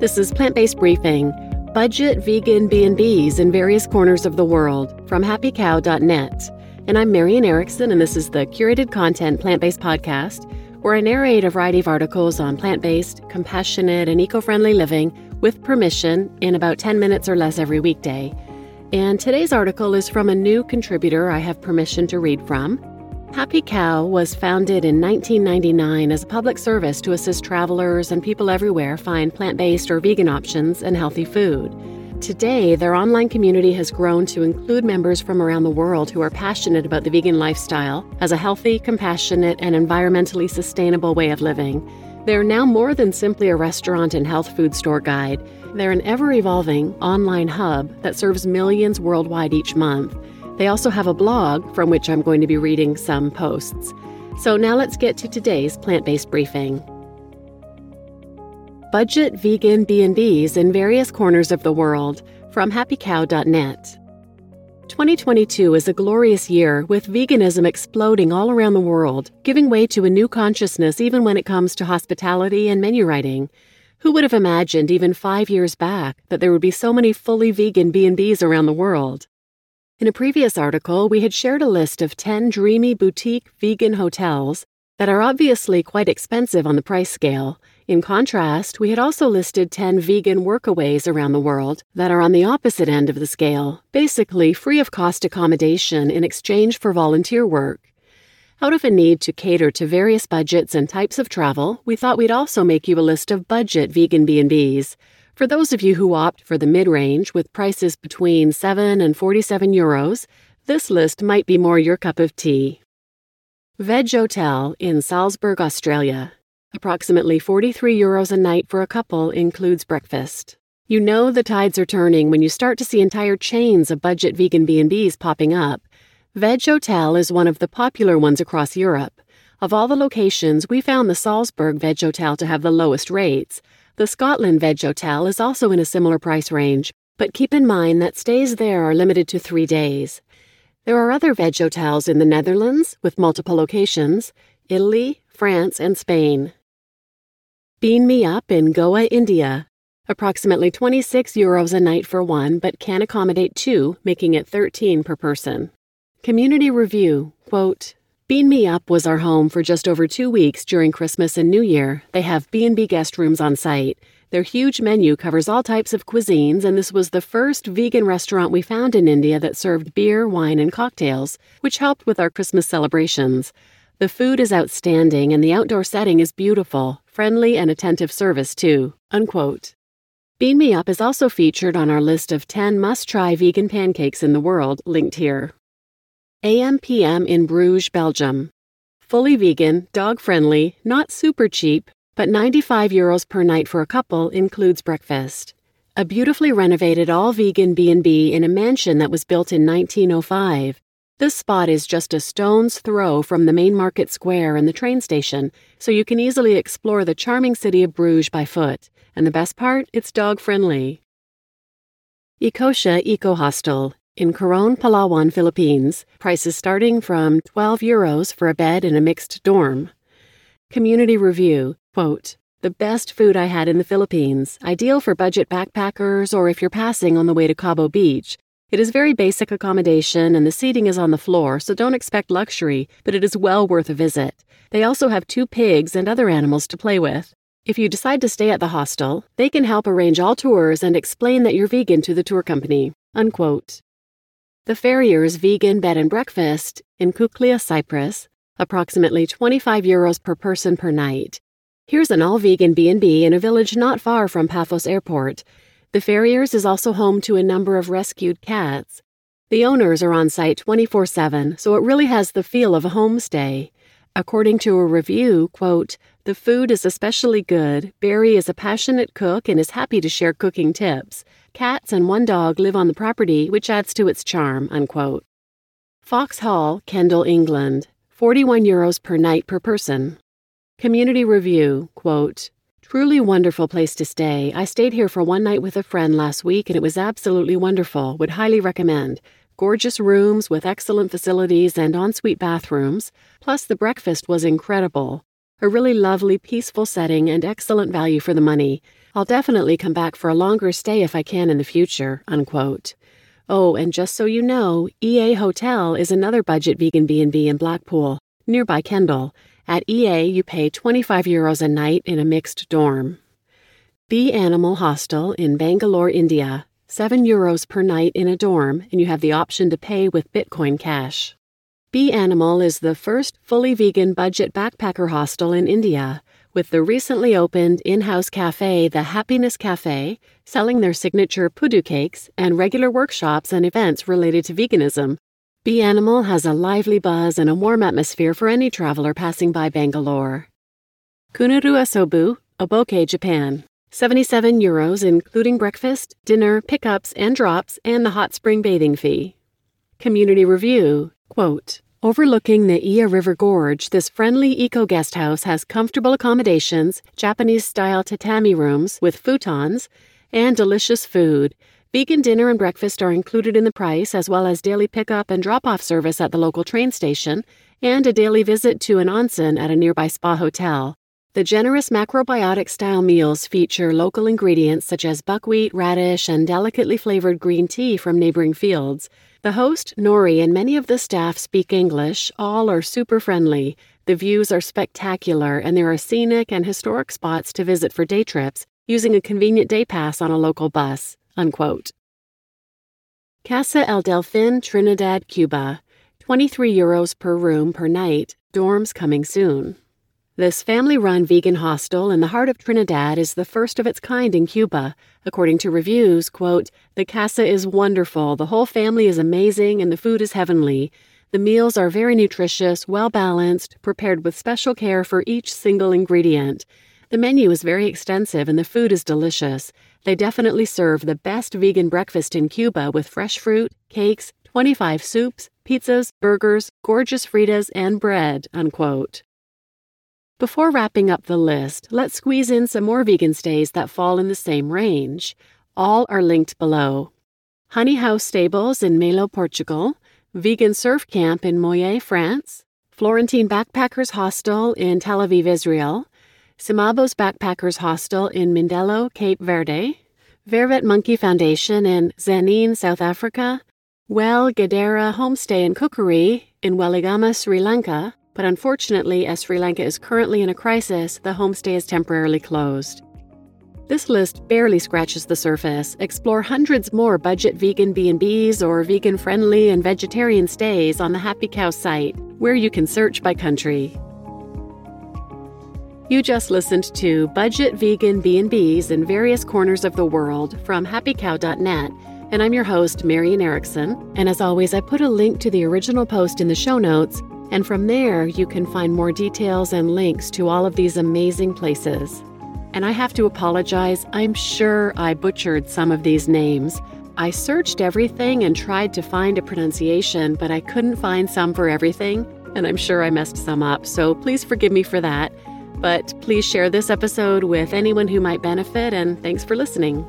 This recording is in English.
This is Plant-Based Briefing, budget vegan B&Bs in various corners of the world from happycow.net. And I'm Marian Erickson and this is the curated content plant-based podcast where I narrate a variety of articles on plant-based, compassionate, and eco-friendly living with permission in about 10 minutes or less every weekday. And today's article is from a new contributor I have permission to read from. Happy Cow was founded in 1999 as a public service to assist travelers and people everywhere find plant based or vegan options and healthy food. Today, their online community has grown to include members from around the world who are passionate about the vegan lifestyle as a healthy, compassionate, and environmentally sustainable way of living. They're now more than simply a restaurant and health food store guide. They're an ever evolving online hub that serves millions worldwide each month. They also have a blog from which I'm going to be reading some posts. So now let's get to today's plant-based briefing. Budget vegan B&Bs in various corners of the world from happycow.net. 2022 is a glorious year with veganism exploding all around the world, giving way to a new consciousness even when it comes to hospitality and menu writing. Who would have imagined even 5 years back that there would be so many fully vegan B&Bs around the world? In a previous article, we had shared a list of 10 dreamy boutique vegan hotels that are obviously quite expensive on the price scale. In contrast, we had also listed 10 vegan workaways around the world that are on the opposite end of the scale, basically free of cost accommodation in exchange for volunteer work. Out of a need to cater to various budgets and types of travel, we thought we'd also make you a list of budget vegan B&Bs for those of you who opt for the mid range with prices between 7 and 47 euros, this list might be more your cup of tea. Veg Hotel in Salzburg, Australia. Approximately 43 euros a night for a couple includes breakfast. You know the tides are turning when you start to see entire chains of budget vegan B&Bs popping up. Veg Hotel is one of the popular ones across Europe. Of all the locations, we found the Salzburg Veg Hotel to have the lowest rates, the Scotland Veg Hotel is also in a similar price range, but keep in mind that stays there are limited to three days. There are other veg hotels in the Netherlands with multiple locations, Italy, France, and Spain. Bean Me Up in Goa, India. Approximately 26 euros a night for one, but can accommodate two, making it 13 per person. Community review, quote, Bean Me Up was our home for just over two weeks during Christmas and New Year. They have B&B guest rooms on site. Their huge menu covers all types of cuisines, and this was the first vegan restaurant we found in India that served beer, wine, and cocktails, which helped with our Christmas celebrations. The food is outstanding, and the outdoor setting is beautiful, friendly, and attentive service, too. Unquote. Bean Me Up is also featured on our list of 10 must try vegan pancakes in the world, linked here. AMPM in Bruges, Belgium. Fully vegan, dog friendly, not super cheap, but 95 euros per night for a couple includes breakfast. A beautifully renovated all vegan B&B in a mansion that was built in 1905. This spot is just a stone's throw from the main market square and the train station, so you can easily explore the charming city of Bruges by foot. And the best part, it's dog friendly. Ecosha Eco Hostel in Coron, Palawan, Philippines, prices starting from 12 euros for a bed in a mixed dorm. Community review, quote, the best food I had in the Philippines, ideal for budget backpackers or if you're passing on the way to Cabo Beach. It is very basic accommodation and the seating is on the floor, so don't expect luxury, but it is well worth a visit. They also have two pigs and other animals to play with. If you decide to stay at the hostel, they can help arrange all tours and explain that you're vegan to the tour company. Unquote. The Farrier's vegan bed and breakfast in Kuklia, Cyprus, approximately 25 euros per person per night. Here's an all-vegan B&B in a village not far from Paphos Airport. The Farriers is also home to a number of rescued cats. The owners are on site 24/7, so it really has the feel of a homestay. According to a review, quote, the food is especially good. Barry is a passionate cook and is happy to share cooking tips. Cats and one dog live on the property, which adds to its charm. Unquote. Fox Hall, Kendal, England. 41 euros per night per person. Community review, quote, Truly wonderful place to stay. I stayed here for one night with a friend last week and it was absolutely wonderful. Would highly recommend. Gorgeous rooms with excellent facilities and ensuite bathrooms. Plus, the breakfast was incredible. A really lovely, peaceful setting and excellent value for the money. I'll definitely come back for a longer stay if I can in the future, unquote. Oh, and just so you know, EA Hotel is another budget vegan B&B in Blackpool, nearby Kendal. At EA, you pay 25 euros a night in a mixed dorm. B Animal Hostel in Bangalore, India, 7 euros per night in a dorm, and you have the option to pay with Bitcoin Cash. B Animal is the first fully vegan budget backpacker hostel in India with the recently opened in house cafe, The Happiness Cafe, selling their signature pudu cakes and regular workshops and events related to veganism. B Animal has a lively buzz and a warm atmosphere for any traveler passing by Bangalore. Kunuru Asobu, Oboke, Japan. 77 euros, including breakfast, dinner, pickups, and drops, and the hot spring bathing fee. Community review quote, Overlooking the Iya River Gorge, this friendly eco guest house has comfortable accommodations, Japanese style tatami rooms with futons, and delicious food. Vegan dinner and breakfast are included in the price, as well as daily pickup and drop off service at the local train station, and a daily visit to an onsen at a nearby spa hotel. The generous macrobiotic style meals feature local ingredients such as buckwheat, radish, and delicately flavored green tea from neighboring fields. The host, Nori, and many of the staff speak English. All are super friendly. The views are spectacular, and there are scenic and historic spots to visit for day trips using a convenient day pass on a local bus. Unquote. Casa El Delfin, Trinidad, Cuba. 23 euros per room per night. Dorms coming soon. This family run vegan hostel in the heart of Trinidad is the first of its kind in Cuba. According to reviews, quote, the casa is wonderful, the whole family is amazing, and the food is heavenly. The meals are very nutritious, well balanced, prepared with special care for each single ingredient. The menu is very extensive and the food is delicious. They definitely serve the best vegan breakfast in Cuba with fresh fruit, cakes, 25 soups, pizzas, burgers, gorgeous fritas, and bread, unquote. Before wrapping up the list, let's squeeze in some more vegan stays that fall in the same range. All are linked below. Honey House Stables in Melo, Portugal, Vegan Surf Camp in Moye, France, Florentine Backpackers Hostel in Tel Aviv, Israel, Simabos Backpackers Hostel in Mindelo, Cape Verde, Vervet Monkey Foundation in Tzaneen, South Africa, Well Gadara Homestay and Cookery in Weligama, Sri Lanka, but unfortunately, as Sri Lanka is currently in a crisis, the homestay is temporarily closed. This list barely scratches the surface. Explore hundreds more budget vegan B&Bs or vegan-friendly and vegetarian stays on the Happy Cow site, where you can search by country. You just listened to Budget Vegan B&Bs in various corners of the world from happycow.net, and I'm your host, Marian Erickson. And as always, I put a link to the original post in the show notes and from there, you can find more details and links to all of these amazing places. And I have to apologize, I'm sure I butchered some of these names. I searched everything and tried to find a pronunciation, but I couldn't find some for everything, and I'm sure I messed some up, so please forgive me for that. But please share this episode with anyone who might benefit, and thanks for listening.